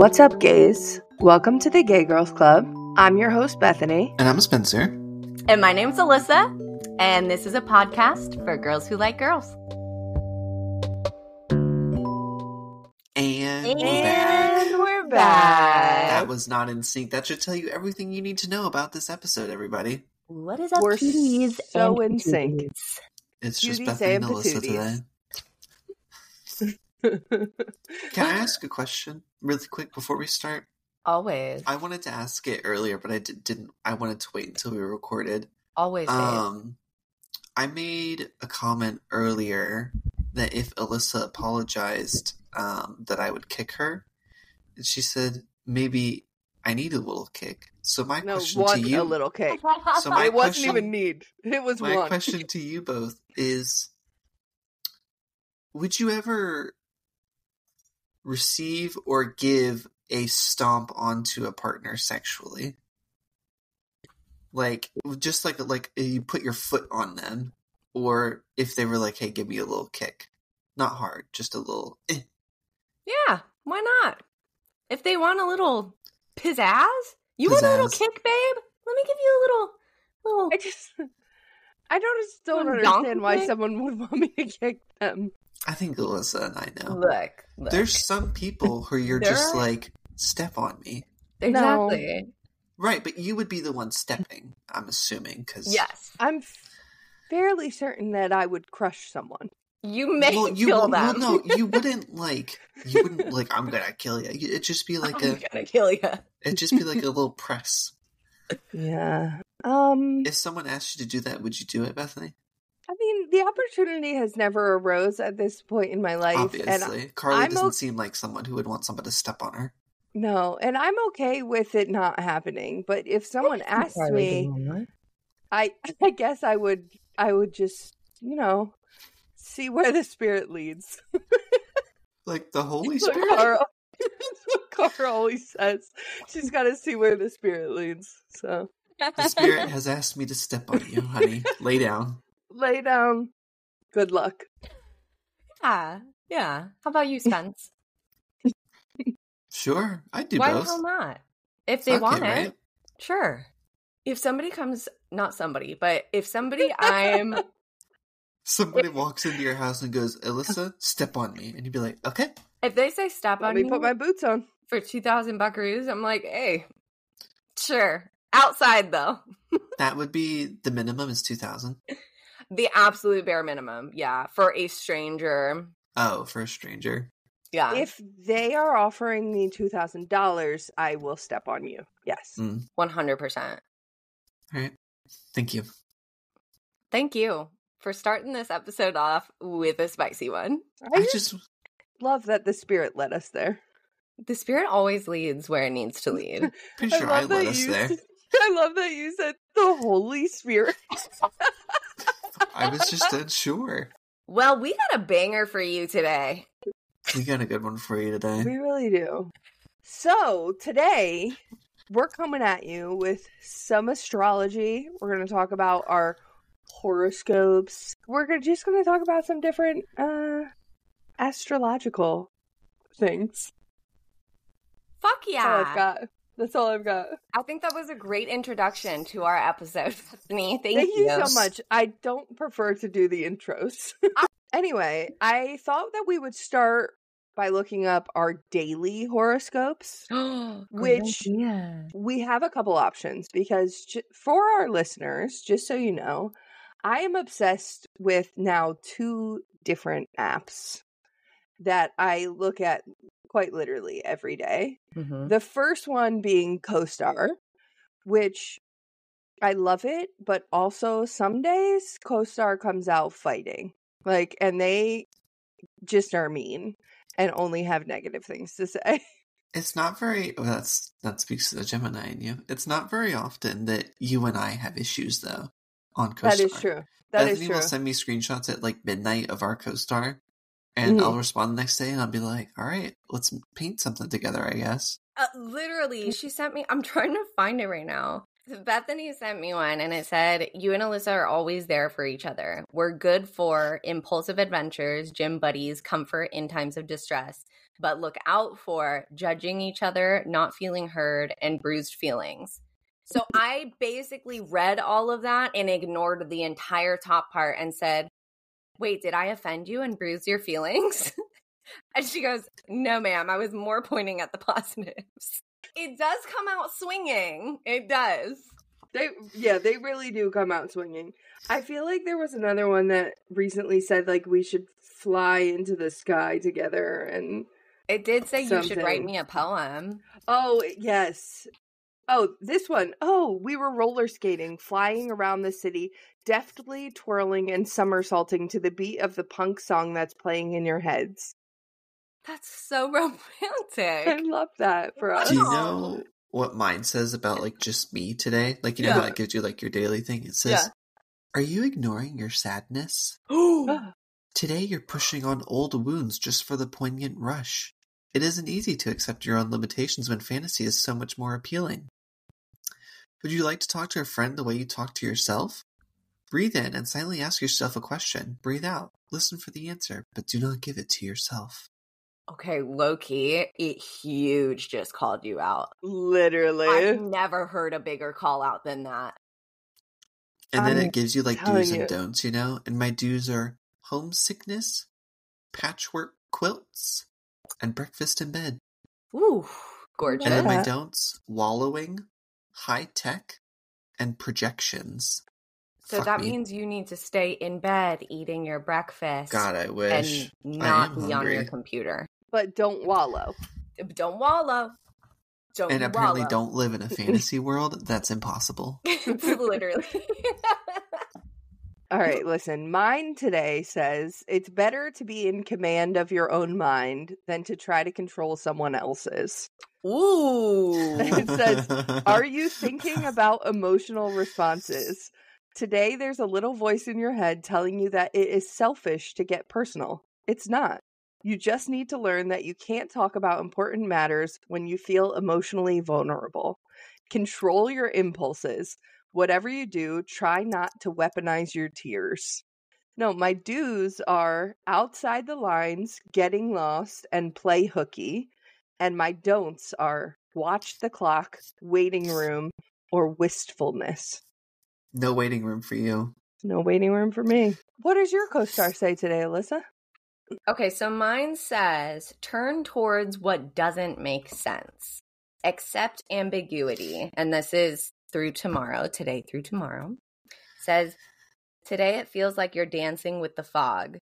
What's up, gays? Welcome to the Gay Girls Club. I'm your host, Bethany. And I'm Spencer. And my name's Alyssa, and this is a podcast for girls who like girls. And, And we're back. That was not in sync. That should tell you everything you need to know about this episode, everybody. What is up, We're cuties so and in sync. patooties? It's just Cuties Bethany and and Melissa today. Can I ask a question really quick before we start? Always, I wanted to ask it earlier, but I did, didn't. I wanted to wait until we recorded. always. Um, I made a comment earlier that if Alyssa apologized, um, that I would kick her. And she said maybe I need a little kick. So my no, question to you, a little cake. so my it wasn't question- even need. It was my one. question to you both is: Would you ever receive or give a stomp onto a partner sexually? Like just like like you put your foot on them, or if they were like, "Hey, give me a little kick," not hard, just a little. Eh. yeah, why not? If they want a little pizzazz, you want a little kick, babe? Let me give you a little, little. I just, I don't just don't understand why kick? someone would want me to kick them. I think Alyssa and I know. Look, look. There's some people who you're just There- like, step on me. exactly. Right, but you would be the one stepping, I'm assuming, because Yes, I'm fairly certain that I would crush someone. you may well, you kill well, no, you wouldn't like you wouldn't like I'm gonna kill you. It'd just be like I'm a gonna kill you. it'd just be like a little press. Yeah. Um. If someone asked you to do that, would you do it, Bethany? I mean, the opportunity has never arose at this point in my life, and Obviously, Carly I'm doesn't o- seem like someone who would want someone to step on her. no, and I'm okay with it not happening. But if someone asked me, I I guess I would I would just you know see where the spirit leads. Like the Holy Spirit. Carl, Carl always says. She's got to see where the spirit leads. So The Spirit has asked me to step on you, honey. Lay down. Lay down. Um, good luck. Yeah, yeah. How about you, Spence? Sure, I'd do Why both. the hell not? If they Fuck want it, it, right? sure. If somebody comes, not somebody, but if somebody I'm, Somebody walks into your house and goes, "Alyssa, step on me," and you'd be like, "Okay." if they say step Let on me me put my boots on. for two thousand buckaroos, I'm like, hey, sure. Outside though, That would be the minimum is two thousand. the absolute bare minimum. Yeah, for a stranger. Oh, for a stranger. Yeah, If they are offering me two thousand dollars, I will step on you. Yes. Mm. one hundred percent. All right. Thank you. Thank you for starting this episode off with a spicy one. I, I just just love that the spirit led us there. The spirit always leads where it needs to lead. pretty sure I, love let that us you there. said- I love that you said the Holy Spirit. I was just unsure. well, we got a banger for you today. We got a good one for you today. We really do. So today we're coming at you with some astrology. We're going to talk about our horoscopes. We're gonna, just going to talk about some different uh, astrological things. Fuck That's all I've yeah! got. That's all I've got. I think that was a great introduction to our episode, Bethany. Thank, Thank you you. so much. I don't prefer to do the intros. anyway, I thought that we would start by looking up our daily horoscopes. Which- idea. we have a couple options because j- for our listeners, just so you know, I am obsessed with now two different apps that I look at quite literally every day. Mhm. The first one being CoStar, which I love it, but also some days CoStar comes out fighting. Like, and they just are mean and only have negative things to say. It's not very. Well, that's that speaks to the Gemini in you. It's not very often that you and I have issues though on CoStar. That is true. That is Bethany true. will send me screenshots at like midnight of our CoStar, and Mhm. I'll respond the next day, and I'll be like, "All right, let's paint something together." I guess. Uh, literally, she sent me. I'm trying to find it right now. Bethany sent me one and it said, You and Alyssa are always there for each other. We're good for impulsive adventures, gym buddies, comfort in times of distress. But look out for judging each other, not feeling heard, and bruised feelings. So I basically read all of that and ignored the entire top part and said, Wait, did I offend you and bruise your feelings? and she goes, No, ma'am. I was more pointing at the positives. It does come out swinging. It does. They yeah, they really do come out swinging. I feel like there was another one that recently said like we should fly into the sky together and It did say you should write me a poem. oh yes. Oh, this one. Oh, we were roller skating, flying around the city, deftly twirling and somersaulting to the beat of the punk song that's playing in your heads. That's so romantic. I love that for us. Do you know what mine says about like just me today? Like you know how it gives you like your daily thing? It says, Yeah. Are you ignoring your sadness? Today you're pushing on old wounds just for the poignant rush. It isn't easy to accept your own limitations when fantasy is so much more appealing. Would you like to talk to a friend the way you talk to yourself? Breathe in and silently ask yourself a question. Breathe out. Listen for the answer, but do not give it to yourself. Okay, Loki, it huge just called you out. Literally. I've never heard a bigger call out than that. And then I'm it gives you like do's you. and don'ts, you know? And my do's are homesickness, patchwork quilts, and breakfast in bed. Ooh, gorgeous. And then my don'ts wallowing, high tech, and projections. So Fuck that me. means you need to stay in bed eating your breakfast God, I wish. and not am be on your computer. but don't wallow. Don't wallow. Don't And apparently, wallow. don't live in a fantasy world. That's impossible. literally. All right, listen. Mine today says it's better to be in command of your own mind than to try to control someone else's. Ooh. It says, Are you thinking about emotional responses? Today, there's a little voice in your head telling you that it is selfish to get personal. It's not. You just need to learn that you can't talk about important matters when you feel emotionally vulnerable. Control your impulses. Whatever you do, try not to weaponize your tears. No, my do's are outside the lines, getting lost, and play hooky. And my don'ts are watch the clock, waiting room, or wistfulness. No waiting room for you. No waiting room for me. What does your co star say today, Alyssa? Okay, so mine says turn towards what doesn't make sense. Accept ambiguity. And this is through tomorrow, today through tomorrow. Says today it feels like you're dancing with the fog.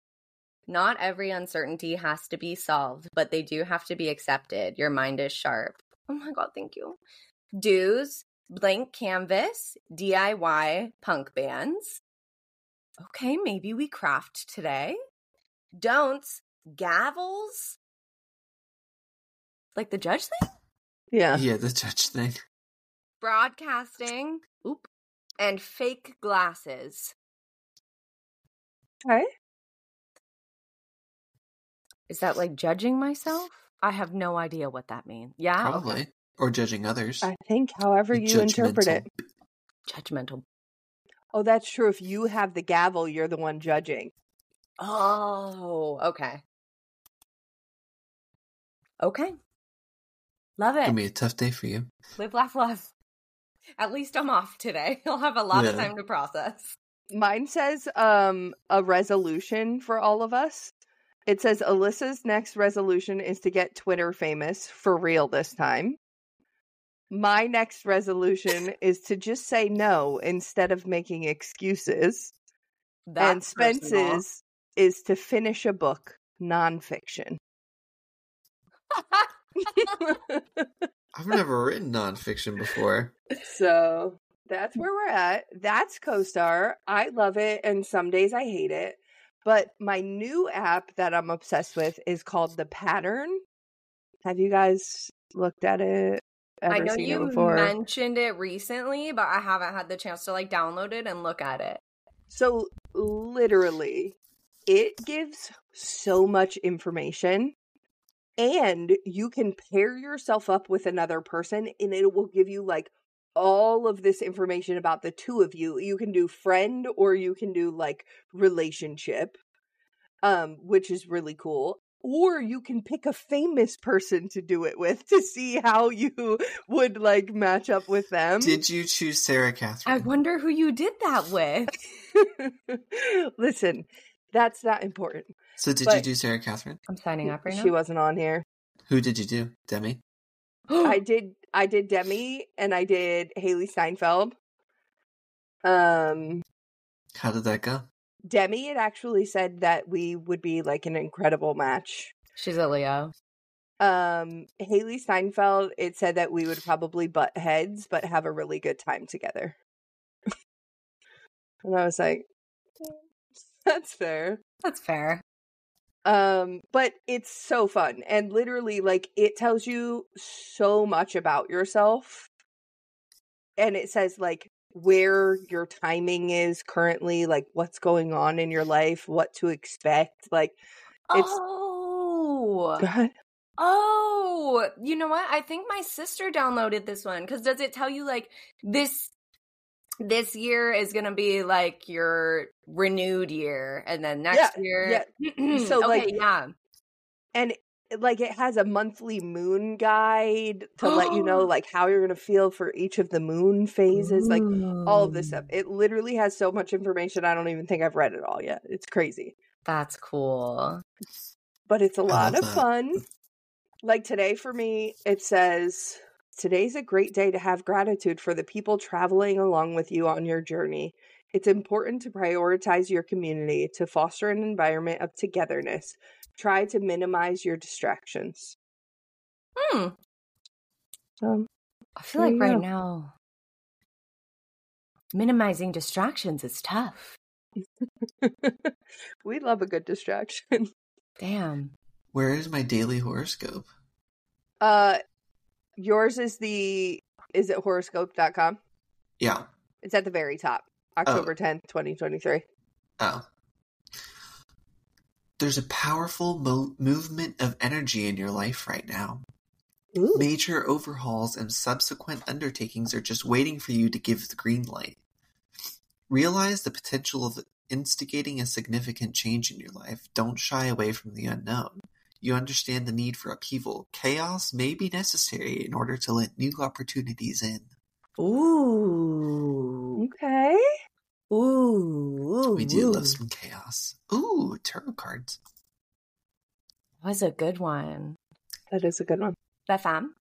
Not every uncertainty has to be solved, but they do have to be accepted. Your mind is sharp. Oh my god, thank you. Do's, blank canvas, DIY punk bands. Okay, maybe we craft today don'ts, gavels, like the judge thing, Yeah. Yeah, the judge thing. broadcasting, oop, and fake glasses. Okay. Is that like judging myself? I have no idea what that means. Yeah, okay. Probably. Or judging others. I think however The you interpret it. judgmental. judgmental. Oh, that's true. If you have the gavel, you're the one judging. Oh, okay. Okay. Love it. Gonna it. be a tough day for you. Live, laugh, love. At least I'm off today. I'll have a lot of time to process. Mine says um a resolution for all of us. It says Alyssa's next resolution is to get Twitter famous for real this time. My next resolution is to just say no instead of making excuses. and That's personal. Spence's is to finish a book, nonfiction. I've never written nonfiction before. so that's where we're at. That's CoStar. I love it, and some days I hate it. But my new app that I'm obsessed with is called The Pattern. Have you guys looked at it? I know you mentioned it recently, but I haven't had the chance to like download it and look at it. So literally, it gives so much information and you can pair yourself up with another person and it will give you like all of this information about the two of you. You can do friend or you can do like relationship, um, which is really cool. Or you can pick a famous person to do it with to see how you would like match up with them. Did you choose Sarah Catherine? I wonder who you did that with. Listen, that's not important. so did you do Sarah Catherine? I'm signing up right now. She wasn't on here. Who did you do? Demi? I did I did Demi and I did Hailee Steinfeld. Um How did that go? Demi had actually said that we would be like an incredible match. She's a Leo. Um Hailee Steinfeld it said that we would probably butt heads but have a really good time together. and I was like "Mm, that's fair. That's fair. Um, but it's so fun and literally like it tells you so much about yourself. And it says like where your timing is currently, like what's going on in your life, what to expect. Like It's- oh. God, Oh, you know what? I think my sister downloaded this one because does it tell you like this this year is gonna be like your renewed year, and then next year, So, okay, like- yeah, and like it has a monthly moon guide to let you know like how you're gonna feel for each of the moon phases, like all of this stuff. It literally has so much information. I don't even think I've read it all yet. It's crazy. That's cool. but it's a lot of that. fun. Like today for me, it says today's a great day to have gratitude for the people traveling along with you on your journey. It's important to prioritize your community to foster an environment of togetherness. Try to minimize your distractions. Hmm. Um, I feel like right go. now, minimizing distractions is tough. we love a good distraction. Damn. Where is my daily horoscope? Uh yours is the is it horoscope.com? Yeah. It's at the very top. October 10th, 2023. Oh. There's a powerful mo- movement of energy in your life right now. Ooh. Major overhauls and subsequent undertakings are just waiting for you to give the green light. Realize the potential of instigating a significant change in your life. Don't shy away from the unknown. You understand the need for upheaval. Chaos may be necessary in order to let new opportunities in. Ooh. Okay. Ooh. We do love some chaos. Ooh, tarot cards. That Was a good one. That is a good one. La femme.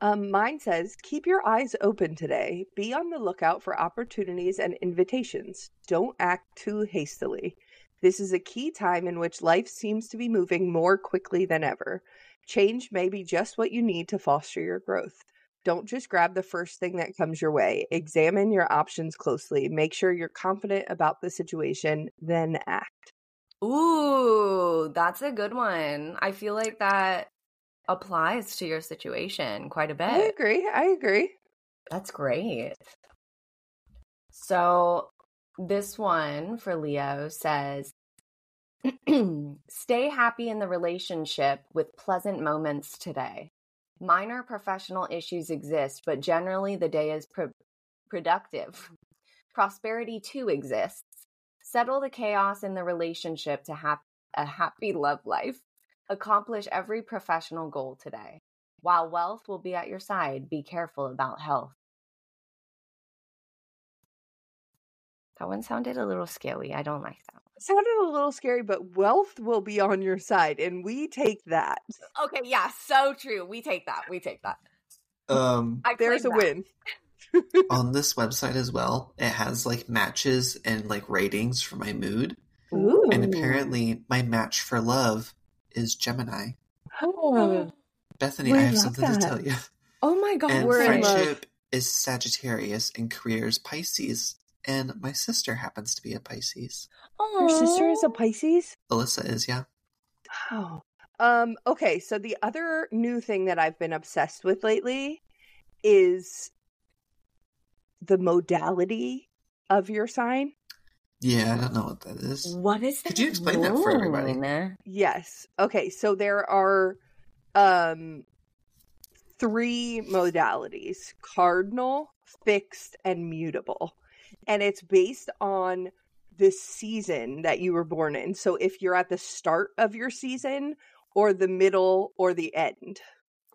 Um, mine says, keep your eyes open today. Be on the lookout for opportunities and invitations. Don't act too hastily. This is a key time in which life seems to be moving more quickly than ever. Change may be just what you need to foster your growth. Don't just grab the first thing that comes your way. Examine your options closely. Make sure you're confident about the situation, then act. Ooh, that's a good one. I feel like that applies to your situation quite a bit. I agree. I agree. That's great. So, this one for Leo says Stay happy in the relationship with pleasant moments today. Minor professional issues exist, but generally the day is pro- productive. Mm-hmm. Prosperity too exists. Settle the chaos in the relationship to have a happy love life. Accomplish every professional goal today. While wealth will be at your side, be careful about health. That one sounded a little scary. I don't like that sounded a little scary, but wealth will be on your side, and we take that. Okay, yeah, so true. We take that. We take that. Um, I There's a that. win. on this website as well, it has like matches and like ratings for my mood. Ooh. And apparently, my match for love is Gemini. Oh, Bethany, We I have love something to tell you. Oh my god, And we're in love. friendship is Sagittarius and careers Pisces. And my sister happens to be a Pisces. Oh, your sister is a Pisces. Alyssa is, yeah. Wow. Um. Okay. So the other new thing that I've been obsessed with lately is the modality of your sign. Yeah, I don't know what that is. What is that? Could you explain that for everybody? moon? Yes. Okay. So there are um three modalities cardinal, fixed, and mutable. And it's based on the season that you were born in. So if you're at the start of your season, or the middle, or the end.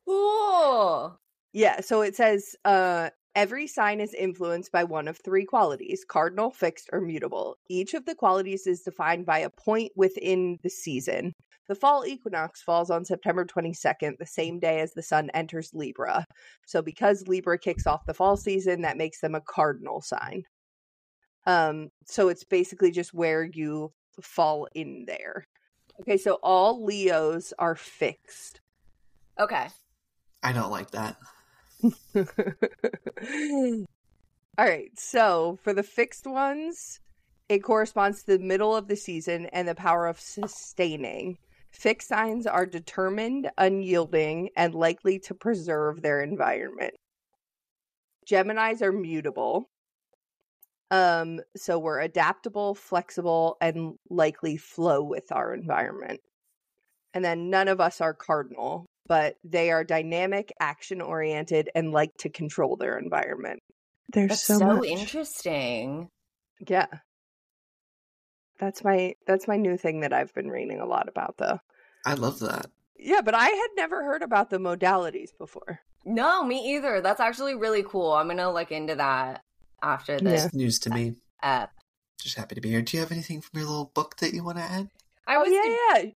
Cool. Yeah, so it says uh every sign is influenced by one of three qualities, cardinal, fixed, or mutable. Each of the qualities is defined by a point within the season. The fall equinox falls on September 22nd, the same day as the sun enters Libra. So because Libra kicks off the fall season, that makes them a cardinal sign. Um so it's basically just where you fall in there. Okay, so all Leos are fixed. Okay. I don't like that. All right. So for the fixed ones, it corresponds to the middle of the season and the power of sustaining. Fixed signs are determined, unyielding, and likely to preserve their environment. Geminis are mutable. Um, so we're adaptable, flexible, and likely flow with our environment. And then none of us are cardinal, but they are dynamic, action oriented, and like to control their environment. There's That's so, so, interesting. Yeah. That's my that's my new thing that I've been reading a lot about though. I love that. Yeah, but I had never heard about the modalities before. No, me either. That's actually really cool. I'm gonna look into that after this It's news to me. app. Just happy to be here. Do you have anything from your little book that you want to add? I Oh was yeah, de- yeah.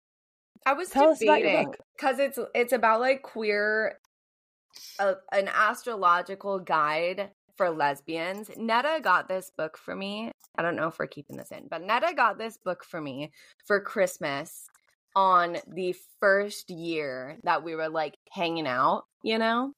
I was Tell us about your debating because it's it's about like queer, uh, an astrological guide for lesbians. Netta got this book for me. I don't know if we're keeping this in, but Netta got this book for me for Christmas on the first year that we were like hanging out, you know,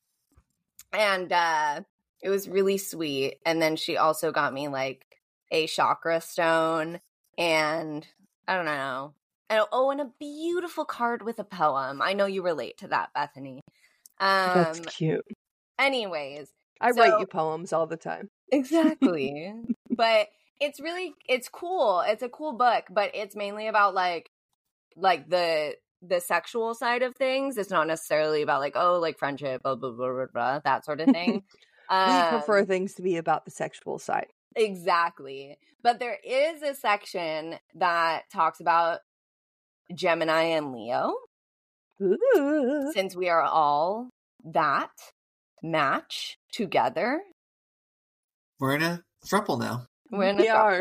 and uh it was really sweet. And then she also got me like a chakra stone and I don't know. And, oh, and a beautiful card with a poem. I know you relate to that, Bethany. Um That's cute. anyways, I so- write you poems all the time. exactly. but it's really it's cool. It's a cool book, but it's mainly about like like the the sexual side of things. It's not necessarily about like oh like friendship, blah blah blah blah, blah that sort of thing. We Um, prefer things to be about the sexual side. Exactly. But there is a section that talks about Gemini and Leo, Ooh. since we are all that match together. We're in a throuple now. We're in a We are.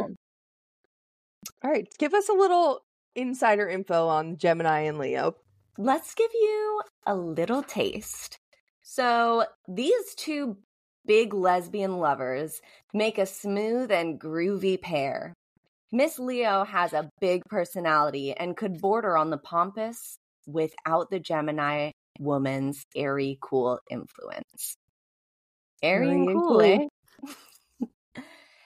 All right, give us a little insider info on Gemini and Leo. Let's give you a little taste. So, these two big lesbian lovers make a smooth and groovy pair. Miss Leo has a big personality and could border on the pompous without the Gemini woman's airy, cool influence. Airy and cool, eh?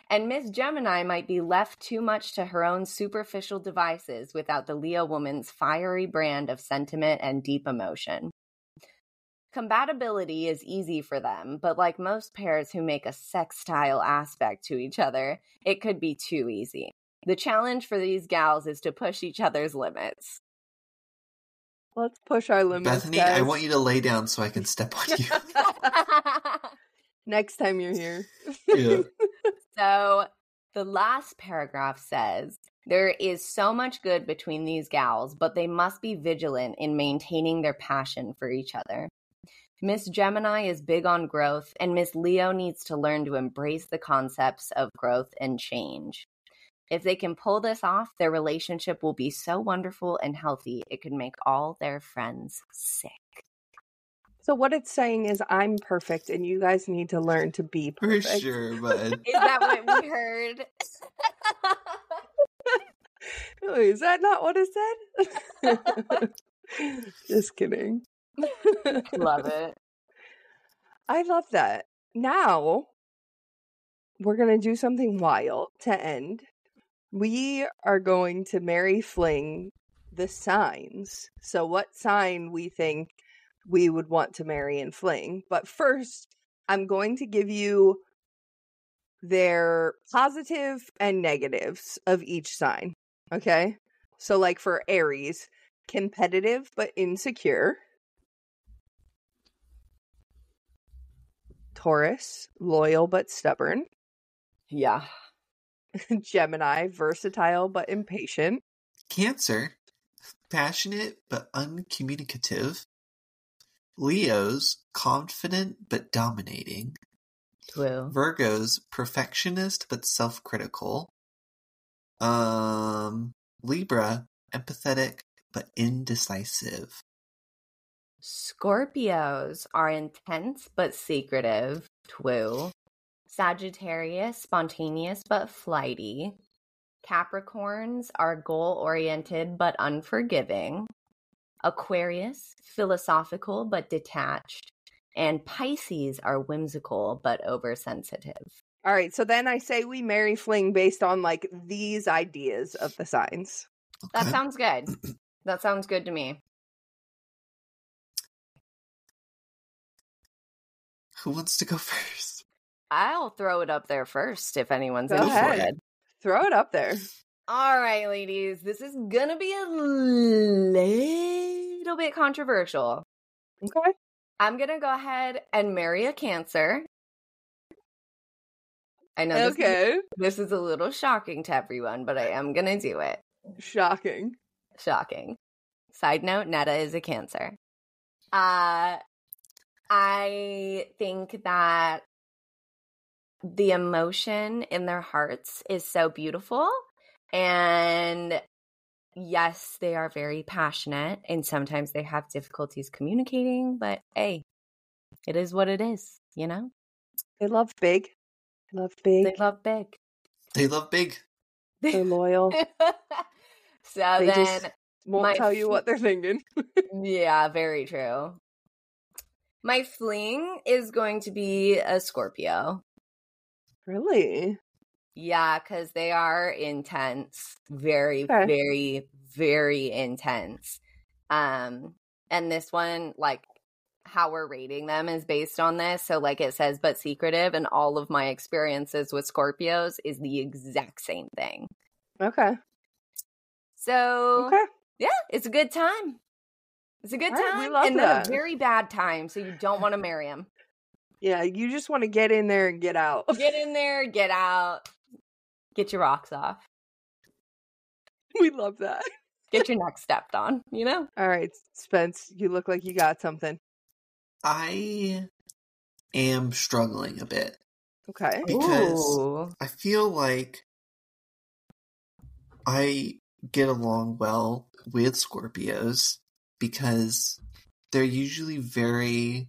and Miss Gemini might be left too much to her own superficial devices without the Leo woman's fiery brand of sentiment and deep emotion. Compatibility is easy for them, but like most pairs who make a sextile aspect to each other, it could be too easy. The challenge for these gals is to push each other's limits. Let's push our limits. Bethany, I want you to lay down so I can step on you. next time you're here. yeah. So the last paragraph says there is so much good between these gals, but they must be vigilant in maintaining their passion for each other. Miss Gemini is big on growth, and Miss Leo needs to learn to embrace the concepts of growth and change. If they can pull this off, their relationship will be so wonderful and healthy, it could make all their friends sick. So what it's saying is I'm perfect and you guys need to learn to be perfect. For perfect. sure, bud. Is that what we heard? Wait, Is that not what it said? Just kidding. Love it. I love that. Now we're going to do something wild to end. We are going to marry fling the signs. So, what sign we think we would want to marry and fling. But first, I'm going to give you their positive and negatives of each sign. Okay. So, like for Aries, competitive but insecure. Taurus, loyal but stubborn. Yeah. Gemini, versatile but impatient. Cancer, passionate but uncommunicative. Leos, confident but dominating. True. Virgos, perfectionist but self-critical. Um, Libra, empathetic but indecisive. Scorpios are intense but secretive. Twoo. Sagittarius, spontaneous but flighty. Capricorns are goal oriented but unforgiving. Aquarius, philosophical but detached. And Pisces are whimsical but oversensitive. All right, so then I say we marry fling based on like these ideas of the signs. That sounds good. That sounds good to me. Who wants to go first? I'll throw it up there first if anyone's Go interested. ahead. Throw it up there. All right, ladies, this is gonna be a little bit controversial. Okay. I'm gonna go ahead and marry a Cancer. I know this, is, Okay. this is a little shocking to everyone, but I am gonna do it. Shocking. Shocking. Side note: Netta is a Cancer. Uh, I think that the emotion in their hearts is so beautiful. And yes, they are very passionate and sometimes they have difficulties communicating, but hey, it is what it is, you know? They love big. They love big. They love big. They love big. They're loyal. so They then, just Won't my tell you what they're thinking. yeah, very true. My fling is going to be a Scorpio. Really? Yeah, because they are intense. Very, Okay. very, very intense. Um, and this one, like how we're rating them is based on this. So like it says, but secretive, and all of my experiences with Scorpios is the exact same thing. Okay. So Okay. yeah, it's a good time. It's a good All right, we time. love and then that. a very bad time. So you don't want to marry him. Yeah, you just want to get in there and get out. Get in there, get out, get your rocks off, we love that. get your neck stepped on, you know? All right, Spence, you look like you got something. I am struggling a bit. Okay. Because- Ooh. I feel like I get along well with Scorpios because they're usually very,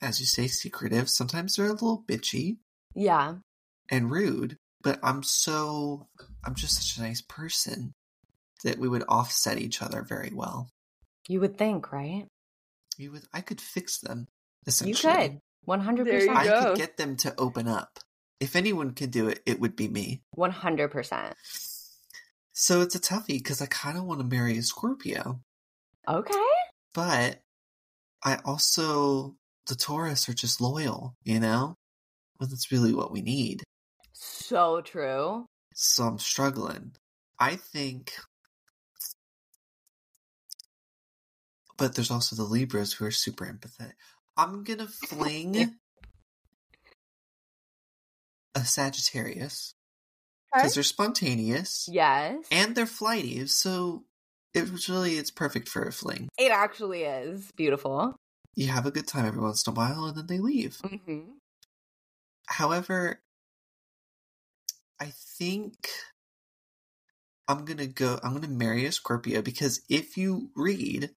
as you say, secretive. Sometimes they're a little bitchy Yeah. and rude, but I'm so, I'm just such a nice person that we would offset each other very well. You would think, right? You would, I could fix them. You could. 100%. There you I go. could get them to open up. If anyone could do it, it would be me. 100%. So it's a toughie because I kind of want to marry a Scorpio, Okay. but I also the Taurus are just loyal, you know. Well, that's really what we need. So true. So I'm struggling. I think, but there's also the Libras who are super empathetic. I'm gonna fling a Sagittarius because they're spontaneous Yes. and they're flighty. So it was really it's perfect for a fling. it actually is beautiful. You have a good time every once in a while, and then they leave. Mm-hmm. However, I think I'm gonna go. I'm gonna marry a Scorpio because if you read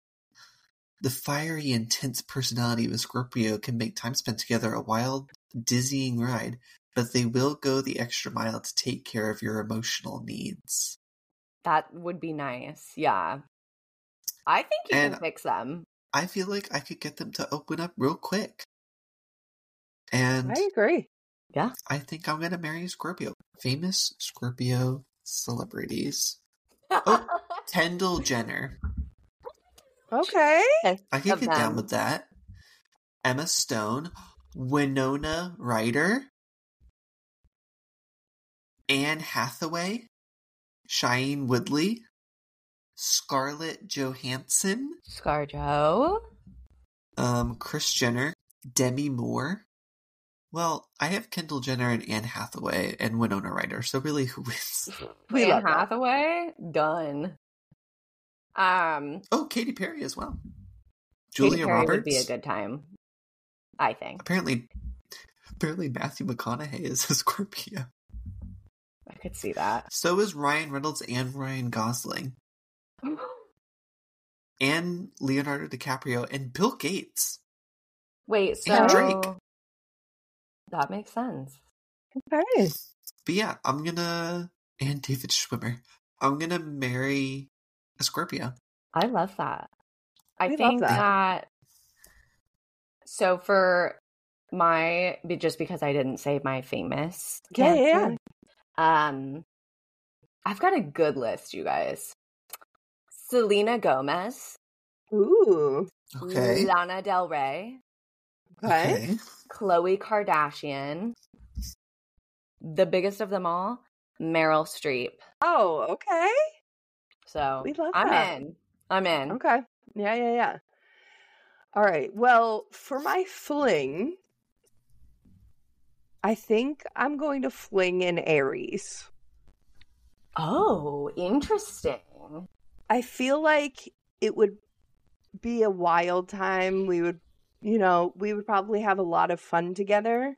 the fiery, intense personality of a Scorpio can make time spent together a wild, dizzying ride, but they will go the extra mile to take care of your emotional needs. That would be nice. Yeah. I think you And- can fix them. I feel like I could get them to open up real quick. And I agree. Yeah. I think I'm gonna marry a Scorpio. Famous Scorpio celebrities. Oh. Kendall Jenner. Okay. I can Of get down with that. Emma Stone, Winona Ryder, Anne Hathaway, Shailene Woodley, Scarlett Johansson, Scarjo. um, Kris Jenner, Demi Moore, Well, I have Kendall Jenner and Anne Hathaway and Winona Ryder, so really who wins? We Anne love that. Hathaway, done. Um, Oh, Katy Perry as well. Katy Julia Perry Roberts. would be a good time. I think Apparently apparently Matthew McConaughey is a Scorpio. I could see that. So is Ryan Reynolds and Ryan Gosling. And Leonardo DiCaprio and Bill Gates. Wait, so And Drake. that makes sense. Okay. But yeah, I'm gonna and David Schwimmer. I'm gonna marry a Scorpio. I love that. I We love think that. that. So for my, just because I didn't say my famous, Yeah, yeah, Cancer, um, I've got a good list, you guys. Selena Gomez, Ooh. Okay. Lana Del Rey, Okay. Khloe Kardashian, the biggest of them all, Meryl Streep. Oh, okay. So We love I'm that. in. I'm in. Okay. Yeah, yeah, yeah. All right. Well, for my fling, I think I'm going to fling in Aries. Oh, interesting. I feel like it would be a wild time. We would, you know, we would probably have a lot of fun together.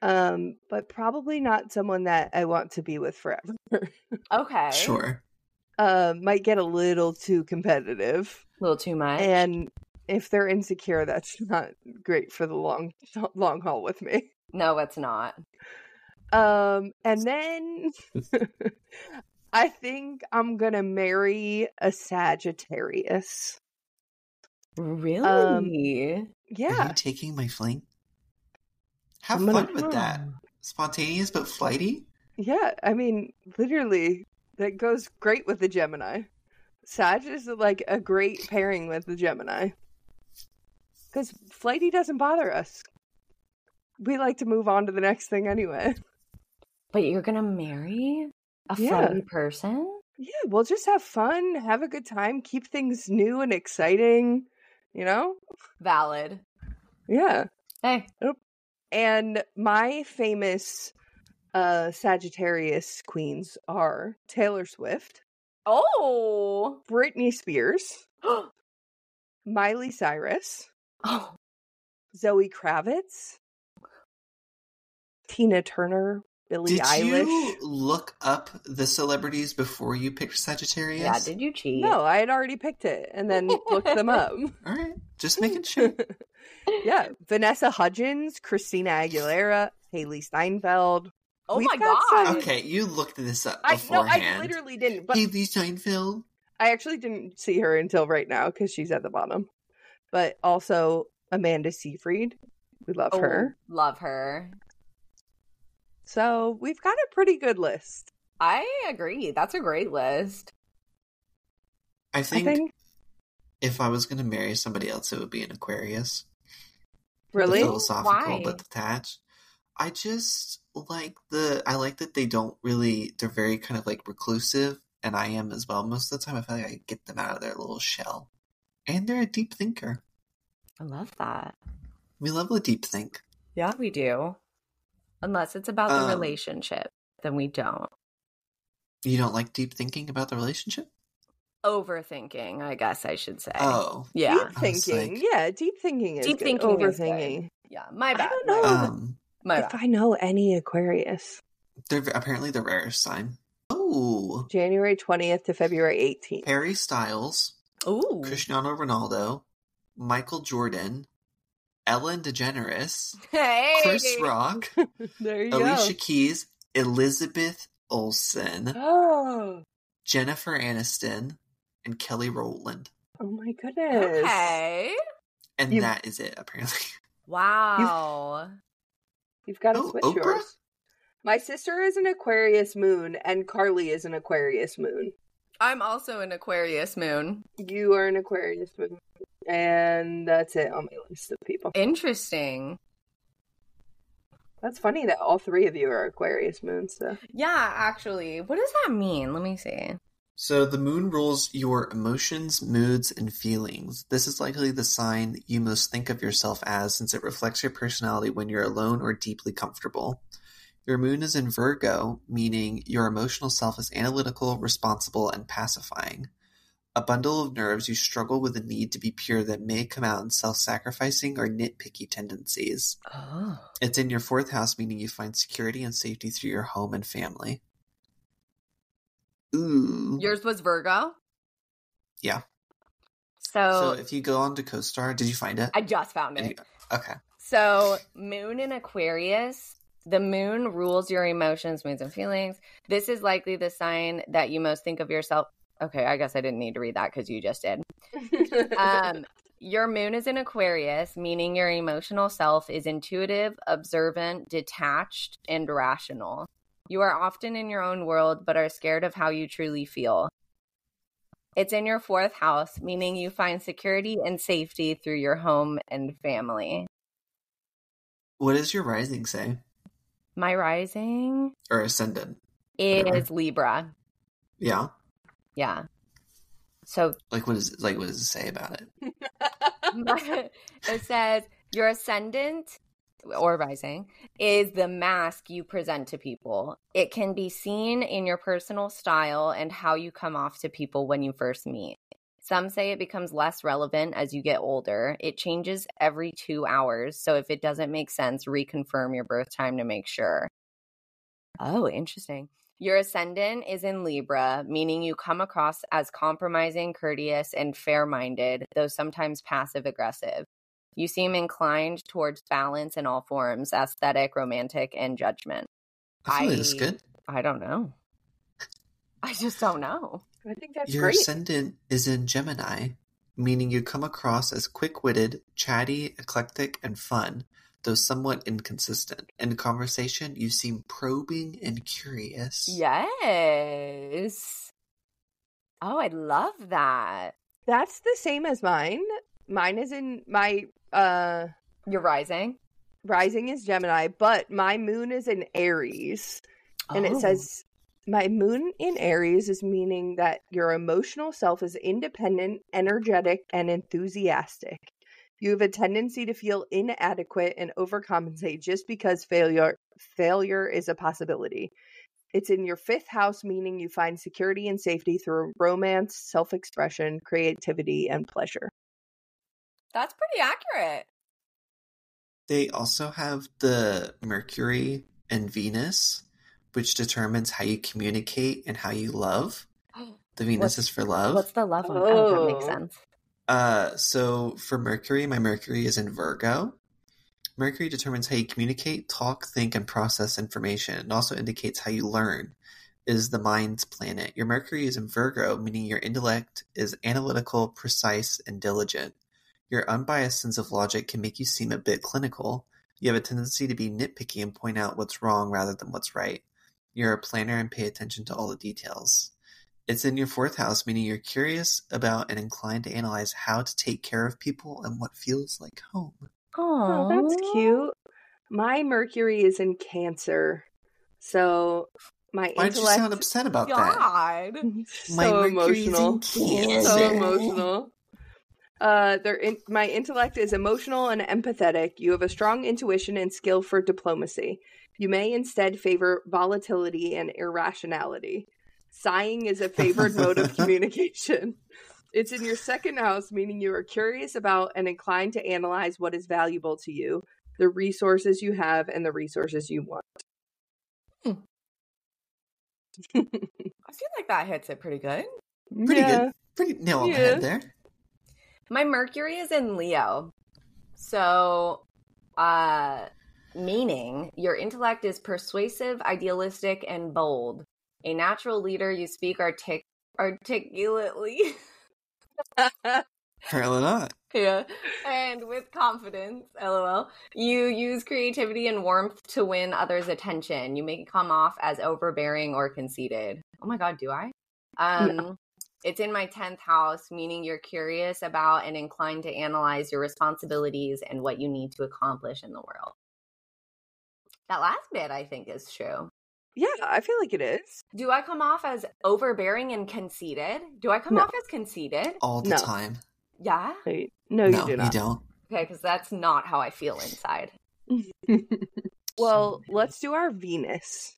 Um, but probably not someone that I want to be with forever. Okay. Sure. uh, might get a little too competitive. A little too much. and if they're insecure that's not great for the long long haul with me no, it's not. um and then i think i'm gonna marry a sagittarius Really? Are yeah you taking my fling? Have I'm gonna- fun with that. Spontaneous but flighty? yeah i mean literally that goes great with the gemini sag is like a great pairing with the gemini because flighty doesn't bother us we like to move on to the next thing anyway But you're gonna marry a Yeah. flighty person? Yeah, we'll just have fun, have a good time, keep things new and exciting, you know? Valid. Yeah. Hey. And my famous uh Sagittarius queens are Taylor Swift, Oh. Britney Spears, Miley Cyrus, oh. Zoe Kravitz, Tina Turner, Billie Eilish. Did Eilish. you look up the celebrities before you picked Sagittarius? Yeah, did you cheat? No, I had already picked it and then looked them up. All right, just making sure. yeah, Vanessa Hudgens, Christina Aguilera, Hailee Steinfeld. Oh We've my god. some- Okay, you looked this up I no, beforehand. I literally didn't, but Hailee Steinfeld. I actually didn't see her until right now because she's at the bottom. But also Amanda Seyfried, we love Oh, her. Love her. So we've got a pretty good list. I agree. That's a great list. I I think, think. if I was going to marry somebody else, it would be an Aquarius. Really? The philosophical Why? but detached. I just like the. I like that they don't really. They're very kind of like reclusive, and I am as well. Most of the time, I feel like I get them out of their little shell, and they're a deep thinker. I love that. We love a deep think. Yeah, we do. Unless it's about the Um, relationship, then we don't. You don't like deep thinking about the relationship? Overthinking, I guess I should say. Oh, yeah. Deep thinking. like- yeah, deep thinking is Deep good. thinking is good. Overthinking. Yeah, my bad. I don't know. um, My if bad. I know any Aquarius, they're apparently the rarest sign. Oh, January 20th to February 18th. Harry Styles, Oh, Cristiano Ronaldo, Michael Jordan, Ellen DeGeneres, Hey. Chris Rock, there you Alicia Keys, Elizabeth Olsen, Oh, Jennifer Aniston, and Kelly Rowland. oh my goodness. Okay. And You- that is it, apparently. Wow. You've got to Oh, switch Oprah? yours. My sister is an Aquarius moon, and Carly is an Aquarius moon. I'm also an Aquarius moon. You are an Aquarius moon. And that's it on my list of people. Interesting. That's funny that all three of you are Aquarius moons, though. Yeah, actually. What does that mean? Let me see. So the moon rules your emotions, moods, and feelings. This is likely the sign that you most think of yourself as since it reflects your personality when you're alone or deeply comfortable. Your moon is in Virgo, meaning your emotional self is analytical, responsible, and pacifying. A bundle of nerves, you struggle with the need to be pure that may come out in self sacrificing or nitpicky tendencies. Oh. It's in your fourth house, meaning you find security and safety through your home and family. Ooh. Yours was Virgo? Yeah. So, So if you go on to CoStar, did you find it? I just found it. Okay. So, moon in Aquarius, the moon rules your emotions, moods, and feelings. This is likely the sign that you most think of yourself. Okay, I guess I didn't need to read that because you just did. Um, your moon is in Aquarius, meaning your emotional self is intuitive, observant, detached, and rational. You are often in your own world, but are scared of how you truly feel. It's in your fourth house, meaning you find security and safety through your home and family. What does your rising say? My rising Or ascendant? is Libra. Yeah. Yeah. So Like what is like what does it say about it? it says your ascendant or rising is the mask you present to people. It can be seen in your personal style and how you come off to people when you first meet. Some say it becomes less relevant as you get older. It changes every two hours. So if it doesn't make sense, reconfirm your birth time to make sure. Oh, interesting. Your ascendant is in Libra, meaning you come across as compromising, courteous, and fair minded, though sometimes passive aggressive. You seem inclined towards balance in all forms aesthetic, romantic, and judgment. I feel like it's I- good. I don't know. I just don't know. I think that's Your great. ascendant is in Gemini, meaning you come across as quick witted, chatty, eclectic, and fun, though somewhat inconsistent. In conversation, you seem probing and curious. Yes. Oh, I love that. That's the same as mine. Mine is in my uh You're rising. rising is Gemini, but my moon is in Aries. And Oh. it says my moon in Aries is meaning that your emotional self is independent, energetic, and enthusiastic. You have a tendency to feel inadequate and overcompensate just because failure failure is a possibility. It's in your fifth house, meaning you find security and safety through romance, self expression, creativity, and pleasure. That's pretty accurate. They also have the Mercury and Venus, which determines how you communicate and how you love. The Venus What's- is for love. What's the love one? Oh, that makes Oh. sense. Uh, so for Mercury, my Mercury is in Virgo. Mercury determines how you communicate, talk, think, and process information. It also indicates how you learn. It is the mind's planet. Your Mercury is in Virgo, meaning your intellect is analytical, precise, and diligent. Your unbiased sense of logic can make you seem a bit clinical. You have a tendency to be nitpicky and point out what's wrong rather than what's right. You're a planner and pay attention to all the details. It's in your fourth house, meaning you're curious about and inclined to analyze how to take care of people and what feels like home. Oh, that's cute. My Mercury is in Cancer. So my Why did you sound upset about that? God. so My Mercury's in emotional. So emotional. Uh, their in- my intellect is emotional and empathetic. You have a strong intuition and skill for diplomacy. You may instead favor volatility and irrationality. Sighing is a favored mode of communication. It's in your second house, meaning you are curious about and inclined to analyze what is valuable to you, the resources you have, and the resources you want. I feel like that hits it pretty good. Pretty Yeah. good. Pretty nail on the head there. My Mercury is in Leo. So, uh, meaning your intellect is persuasive, idealistic, and bold. A natural leader, you speak artic- articulately. Apparently not. yeah. And with confidence, lol. You use creativity and warmth to win others' attention. You may come off as overbearing or conceited. Oh my god, do I? Um it's in my 10th house, meaning you're curious about and inclined to analyze your responsibilities and what you need to accomplish in the world. That last bit I think is true. Yeah, I feel like it is. Do I come off as overbearing and conceited? Do I come No. off as conceited? All the No. time. Yeah. No, you, no, you no, do you not. don't. Okay, because that's not how I feel inside. well, let's do our Venus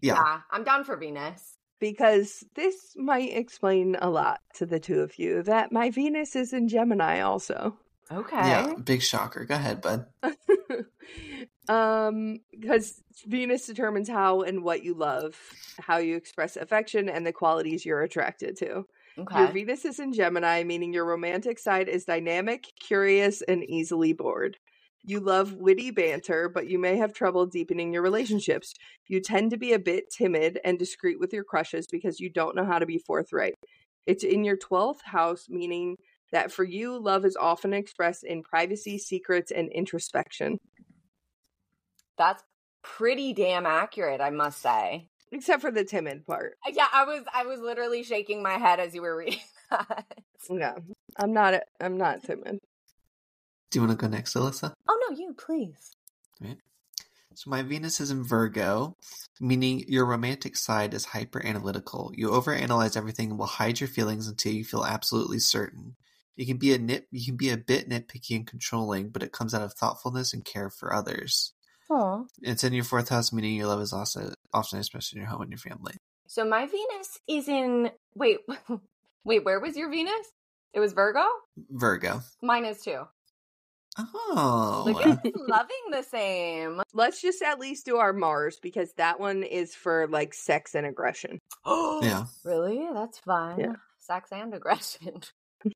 Yeah. I'm down for Venus. because this might explain a lot to the two of you that my Venus is in Gemini also. Okay. Yeah. Big shocker. Go ahead, bud. um because Venus determines how and what you love, how you express affection and the qualities you're attracted to. Your Okay. Venus is in Gemini, meaning your romantic side is dynamic, curious, and easily bored. You love witty banter, but you may have trouble deepening your relationships. You tend to be a bit timid and discreet with your crushes because you don't know how to be forthright. It's in your 12th house, meaning that for you, love is often expressed in privacy, secrets, and introspection. That's pretty damn accurate, I must say. Except for the timid part. Uh, yeah, I was I was literally shaking my head as you were reading that. Yeah. I'm not I'm not timid. Do you want to go next, Alyssa? Oh no, you please. So my Venus is in Virgo, meaning your romantic side is hyper analytical. You overanalyze everything and will hide your feelings until you feel absolutely certain. You can be a nit you can be a bit nitpicky and controlling, but it comes out of thoughtfulness and care for others. Oh. It's in your fourth house, meaning your love is also often expressed in your home and your family. So my Venus is in wait wait, where was your Venus? It was Virgo? Virgo. Mine is too. Oh. Look at loving the same. Let's just at least do our Mars because that one is for like sex and aggression. Oh yeah. Really? That's fun. Yeah. Sex and aggression.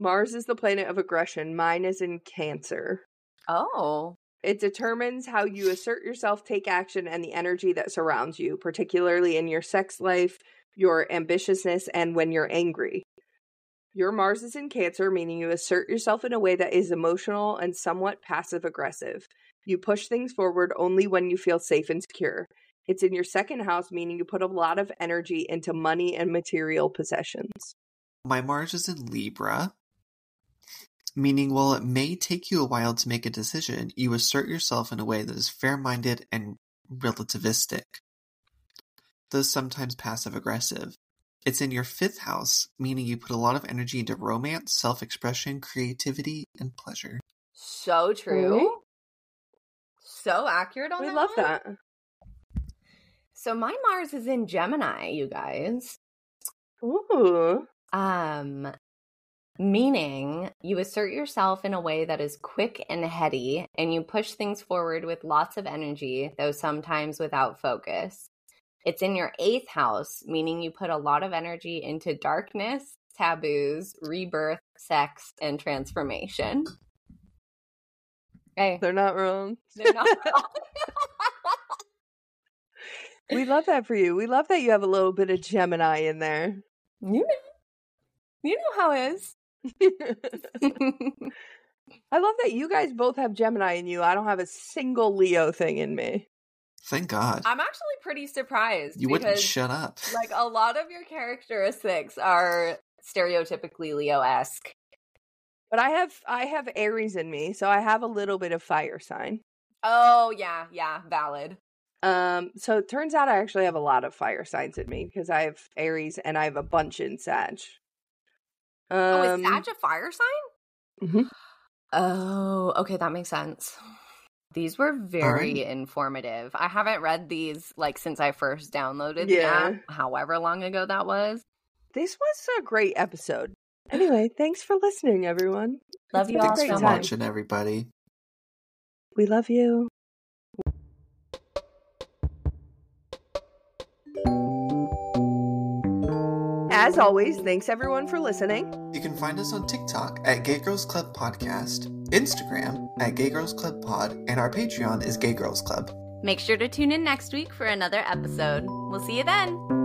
Mars is the planet of aggression. Mine is in Cancer. Oh. It determines how you assert yourself, take action, and the energy that surrounds you, particularly in your sex life, your ambitiousness, and when you're angry. Your Mars is in Cancer, meaning you assert yourself in a way that is emotional and somewhat passive aggressive. You push things forward only when you feel safe and secure. It's in your second house, meaning you put a lot of energy into money and material possessions. My Mars is in Libra, meaning while it may take you a while to make a decision, you assert yourself in a way that is fair minded and relativistic, though sometimes passive aggressive. It's in your fifth house, meaning you put a lot of energy into romance, self expression, creativity, and pleasure. So true. Really? So accurate on We that love one. that. So my Mars is in Gemini, you guys. Ooh. Um meaning you assert yourself in a way that is quick and heady and you push things forward with lots of energy, though sometimes without focus. It's in your 8th house, meaning you put a lot of energy into darkness, taboos, rebirth, sex, and transformation. Hey, They're not wrong. they're not We love that for you. We love that you have a little bit of Gemini in there. You know, you know how it is. I love that you guys both have Gemini in you. I don't have a single Leo thing in me. Thank God. I'm actually pretty surprised you wouldn't shut up. like, a lot of your characteristics are stereotypically Leo-esque. But I have I have Aries in me, so I have a little bit of fire sign. Oh yeah, yeah, valid. Um, so it turns out I actually have a lot of fire signs in me because I have Aries and I have a bunch in Sag. Um, oh, is Sag a fire sign? Mhm. Oh, okay, that makes sense. These were very informative. I haven't read these like since I first downloaded the Yeah. app, however long ago that was. this was a great episode. Anyway, thanks for listening, everyone. Love It's you been all Thanks great for so much. watching, everybody. We love you. As always, thanks everyone for listening. You can find us on TikTok at Gay Girls Club Podcast, Instagram at Gay Girls Club Pod, and our Patreon is Gay Girls Club. Make sure to tune in next week for another episode. We'll see you then.